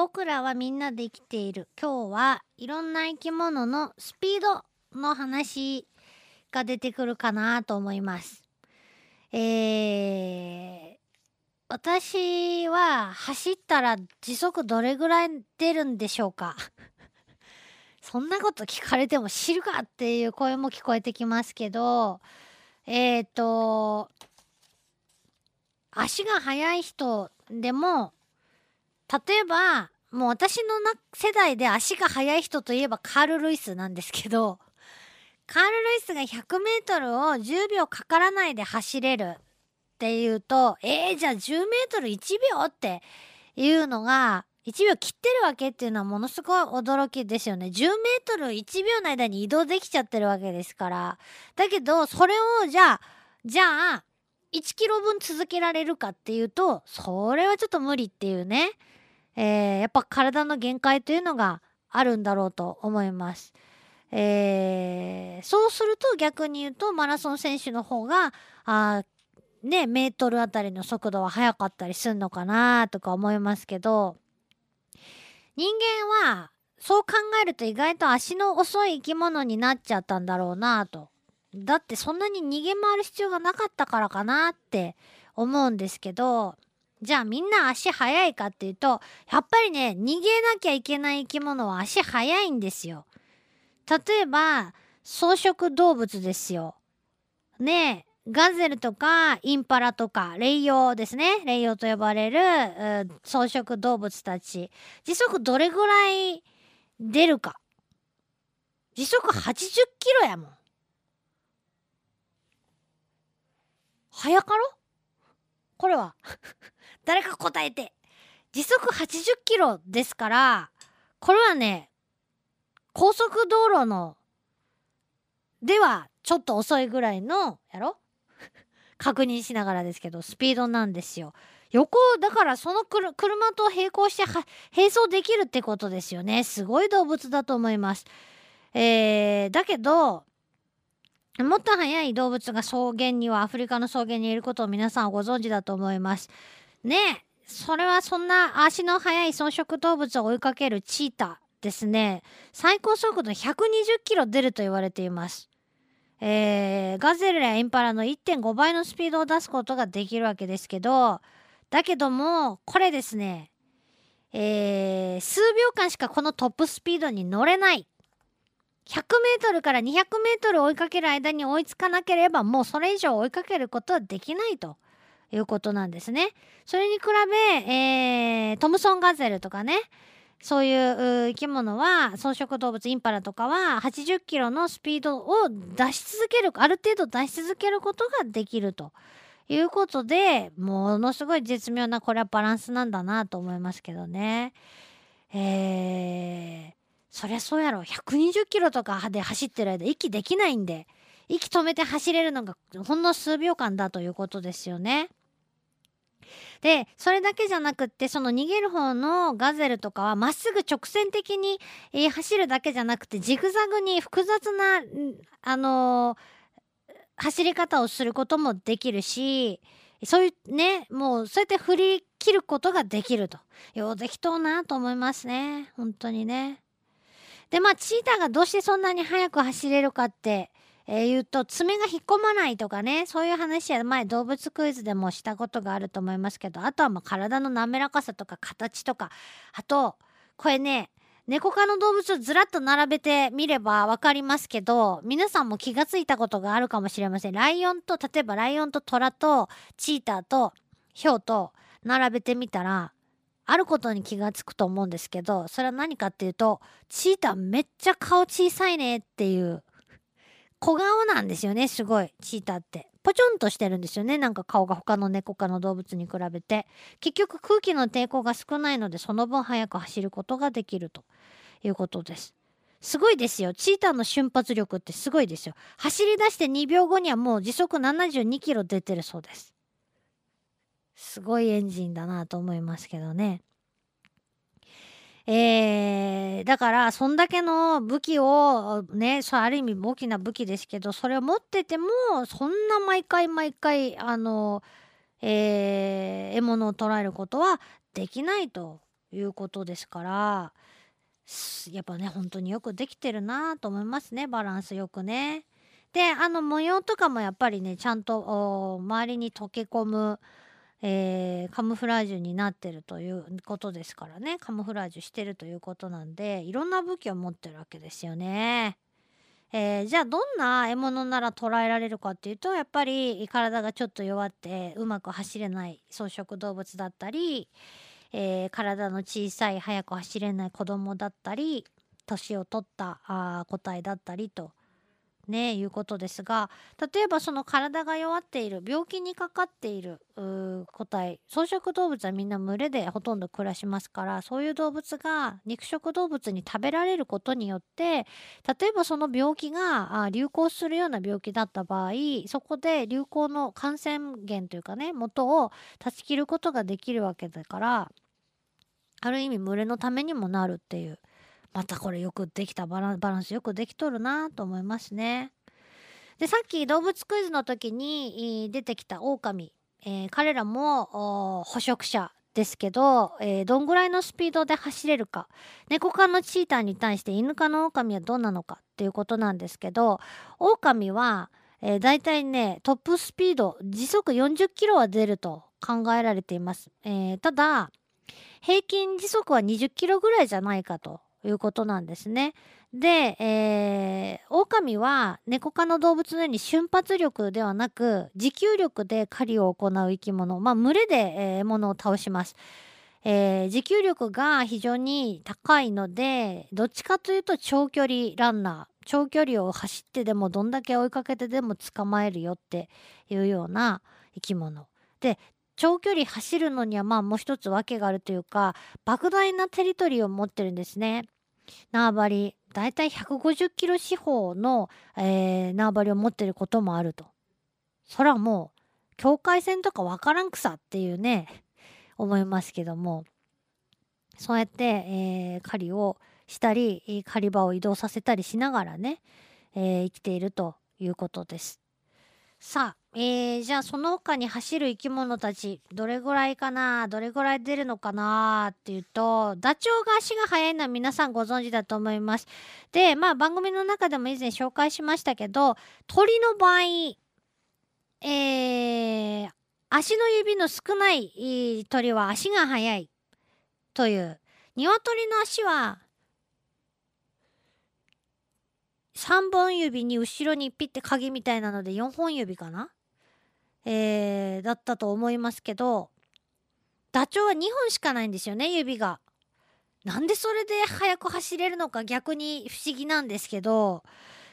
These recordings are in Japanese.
僕らはみんなで生きている。今日はいろんな生き物のスピードの話が出てくるかなと思います。えー、私は走ったら時速どれぐらい出るんでしょうか？そんなこと聞かれても知るかっていう声も聞こえてきますけどえっ、ー、と足が速い人でも例えばもう私の世代で足が速い人といえばカール・ルイスなんですけど カール・ルイスが 100m を10秒かからないで走れるっていうとえー、じゃあ 10m1 秒っていうのが1秒切ってるわけっていうのはものすごい驚きですよね。10メートル1秒の間に移動できちゃってるわけですから。だけど、それをじゃあ、じゃあ、1キロ分続けられるかっていうと、それはちょっと無理っていうね。えー、やっぱ体の限界というのがあるんだろうと思います。えー、そうすると逆に言うとマラソン選手の方があねメートルあたりの速度は速かったりするのかなとか思いますけど人間はそう考えると意外と足の遅い生き物になっちゃったんだろうなと。だってそんなに逃げ回る必要がなかったからかなって思うんですけど、じゃあみんな足速いかっていうと、やっぱりね、逃げなきゃいけない生き物は足速いんですよ。例えば、草食動物ですよ。ねえ、ガゼルとかインパラとかレイヨウですね。レイヨウと呼ばれる草食動物たち。時速どれぐらい出るか。時速80キロやもん。早かろ？これは 誰か答えて。時速80キロですから、これはね、高速道路の、ではちょっと遅いぐらいの、やろ？確認しながらですけどスピードなんですよ。横だからその車と並行して並走できるってことですよねすごい動物だと思います。えー、だけどもっと速い動物が草原にはアフリカの草原にいることを皆さんご存知だと思います。ねえそれはそんな足の速い草食動物を追いかけるチーターですね最高速度120キロ出ると言われています。えー、ガゼルやインパラの1.5倍のスピードを出すことができるわけですけどだけどもこれですね、えー、数秒間しかこのトップスピードに乗れない100メートルから200メートル追いかける間に追いつかなければもうそれ以上追いかけることはできないということなんですね。それに比べ、えー、トムソンガゼルとかねそういう生き物は草食動物インパラとかは80キロのスピードを出し続けるある程度出し続けることができるということでものすごい絶妙なこれはバランスなんだなと思いますけどね。えー、そりゃそうやろ120キロとかで走ってる間息できないんで息止めて走れるのがほんの数秒間だということですよね。でそれだけじゃなくってその逃げる方のガゼルとかはまっすぐ直線的に、えー、走るだけじゃなくてジグザグに複雑なあのー、走り方をすることもできるしそういうねもうそうやって振り切ることができるとようできとうなと思いますね本当にね。でまあチーターがどうしてそんなに速く走れるかってえー、言うと爪が引っ込まないとかねそういう話は前動物クイズでもしたことがあると思いますけどあとはまあ体の滑らかさとか形とかあとこれね猫科の動物をずらっと並べてみれば分かりますけど皆さんも気が付いたことがあるかもしれません。ライオンと例えばライオンとトラとチーターとヒョウと並べてみたらあることに気が付くと思うんですけどそれは何かっていうとチーターめっちゃ顔小さいねっていう小顔なんですよねすごいチーターって。ポチョンとしてるんですよねなんか顔が他の猫科の動物に比べて。結局空気の抵抗が少ないのでその分速く走ることができるということです。すごいですよ。チーターの瞬発力ってすごいですよ。走り出して2秒後にはもう時速72キロ出てるそうです。すごいエンジンだなと思いますけどねえー、だからそんだけの武器をねそうある意味大きな武器ですけどそれを持っててもそんな毎回毎回あの、えー、獲物を捕らえることはできないということですからやっぱね本当によくできてるなと思いますねバランスよくね。であの模様とかもやっぱりねちゃんと周りに溶け込む、えー、カムフラージュになってるということですからねカムフラージュしてるということなんでいろんな武器を持ってるわけですよね。えー、じゃあどんな獲物なら捉えられるかっていうとやっぱり体がちょっと弱ってうまく走れない草食動物だったり、えー、体の小さい速く走れない子供だったり年を取ったあ個体だったりとねいうことですが例えばその体が弱っている病気にかかっている個体草食動物はみんな群れでほとんど暮らしますからそういう動物が肉食動物に食べられることによって例えばその病気が流行するような病気だった場合そこで流行の感染源というかね元を断ち切ることができるわけだからある意味群れのためにもなるっていうまたこれよくできたバランスよくできとるなと思いますね。でさっき動物クイズの時に出てきたオオカミ、え、彼らも捕食者ですけど、えー、どんぐらいのスピードで走れるか。猫科のチーターに対して犬科のオオカミはどうなのかっていうことなんですけどオオカミは、えー、大体ねトップスピード時速40キロは出ると考えられています、えー、ただ平均時速は20キロぐらいじゃないかということなんですね。で、えー、狼は猫科の動物のように瞬発力ではなく持久力で狩りを行う生き物、まあ、群れで、えー、物を倒します。えー、持久力が非常に高いのでどっちかというと長距離ランナー長距離を走ってでもどんだけ追いかけてでも捕まえるよっていうような生き物で長距離走るのにはまあもう一つ訳があるというか莫大なテリトリーを持ってるんですね。縄張りだいたい150キロ四方の、えー、縄張りを持ってることもあると。そらもう境界線とかわからんくさっていうね思いますけどもそうやって、えー、狩りをしたり狩り場を移動させたりしながらね、えー、生きているということです。さあ、えー、じゃあその他に走る生き物たちどれぐらいかなどれぐらい出るのかなっていうとダチョウが足が速いのは皆さんご存知だと思います。でまあ番組の中でも以前紹介しましたけど鳥の場合えー、足の指の少ない鳥は足が速いという鶏の足は3本指に後ろにピッて鍵みたいなので4本指かな？えー、だったと思いますけどダチョウは2本しかないんですよね指が。なんでそれで速く走れるのか逆に不思議なんですけど、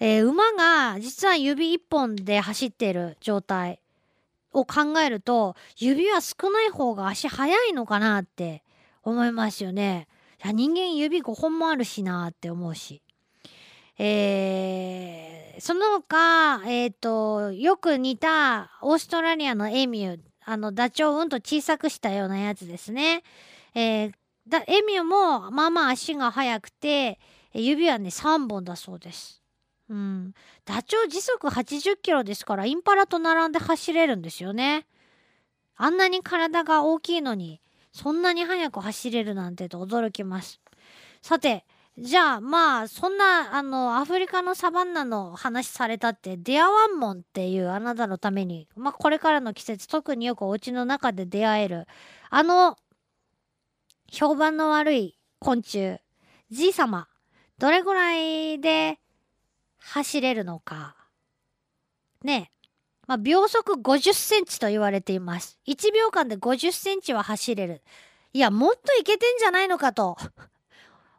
えー、馬が実は指1本で走ってる状態を考えると指は少ない方が足速いのかなって思いますよね。人間指5本もあるしなって思うし。えー、その他、えっ、ー、と、よく似たオーストラリアのエミュー、あの、ダチョウをうんと小さくしたようなやつですね。えー、だエミューもまあまあ足が速くて、指はね、3本だそうです。うん。ダチョウ時速80キロですから、インパラと並んで走れるんですよね。あんなに体が大きいのに、そんなに速く走れるなんてと驚きます。さて、じゃあまあそんなあのアフリカのサバンナの話されたって出会わんもんっていうあなたのために、まあ、これからの季節特によくお家の中で出会えるあの評判の悪い昆虫じいさまどれぐらいで走れるのかねえまあ、秒速50センチと言われています。1秒間で50センチは走れる。いや、もっといけてんじゃないのかと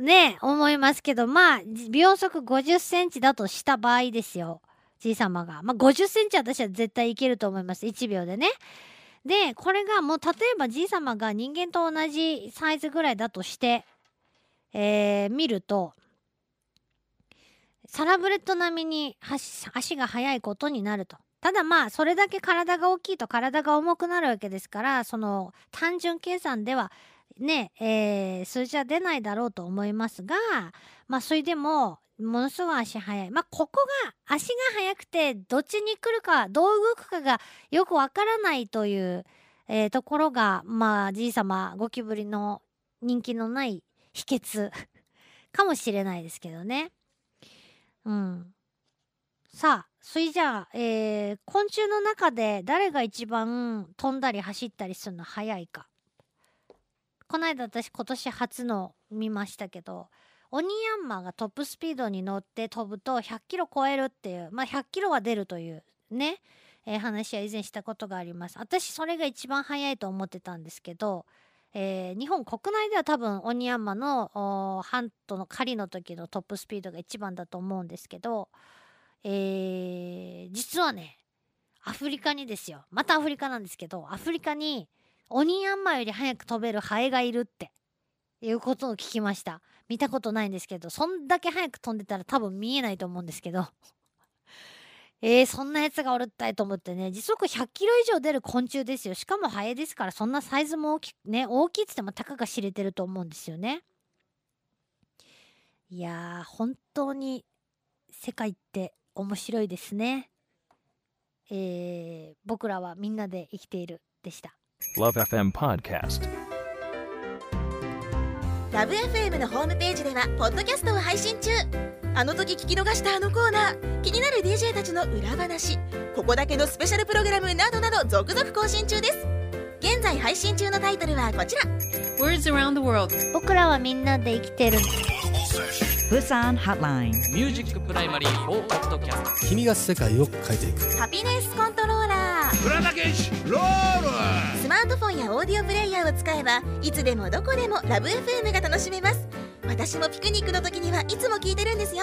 ね思いますけど、まあ、秒速50センチだとした場合ですよ。じいさまが。まあ、50センチ私は絶対いけると思います。1秒でね。で、これがもう例えばじいさまが人間と同じサイズぐらいだとして、えー、見ると、サラブレッド並みに足が速いことになると。ただまあそれだけ体が大きいと体が重くなるわけですからその単純計算ではね、えー、数字は出ないだろうと思いますが、まあ、それでも、ものすごい足速い。まあ、ここが足が速くて、どっちに来るか、どう動くかがよくわからないという、えー、ところが、まあ、じいさま、ゴキブリの人気のない秘訣 かもしれないですけどね。うん。さあ、それじゃあ、えー昆虫の中で誰が一番飛んだり走ったりするの早いか。この間私今年初の見ましたけど、オニヤンマがトップスピードに乗って飛ぶと100キロ超えるっていう、まあ100キロは出るというね、えー話は以前したことがあります。私それが一番早いと思ってたんですけど、えー日本国内では多分オニヤンマのハントの狩りの時のトップスピードが一番だと思うんですけど、えー実はねアフリカにですよまたアフリカなんですけどアフリカにオニヤンマより早く飛べるハエがいるって。いうことを聞きました。見たことないんですけどそんだけ早く飛んでたら多分見えないと思うんですけど。えー、そんなやつがおるったいと思ってね。時速100キロ以上出る昆虫ですよ。しかもハエですからそんなサイズも大きくね大きいっつってもたかが知れてると思うんですよね。いやー本当に世界って面白いですね。えー、僕らはみんなで生きているでした。Love FM Podcast. ラブ f m のホームページではポッドキャストを配信中。あの時聞き逃したあのコーナー。気になる DJ たちの裏話。ここだけのスペシャルプログラムなどなど続々更新中です。現在配信中のタイトルはこちら。Words around the world. 僕らはみんなで生きてる。Busan Hotline. Music Primary 4ポッドキャスト君が世界を変えていく。 Happiness Controller 浦田健士ロール。スマートフォンやオーディオプレイヤーを使えばいつでもどこでもラブ f m が楽しめます。私もピクニックの時にはいつも聞いてるんですよ。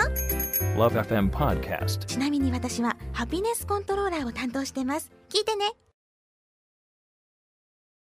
Love FM Podcast. ちなみに私はハピネスコントローラーを担当してます。聞いてね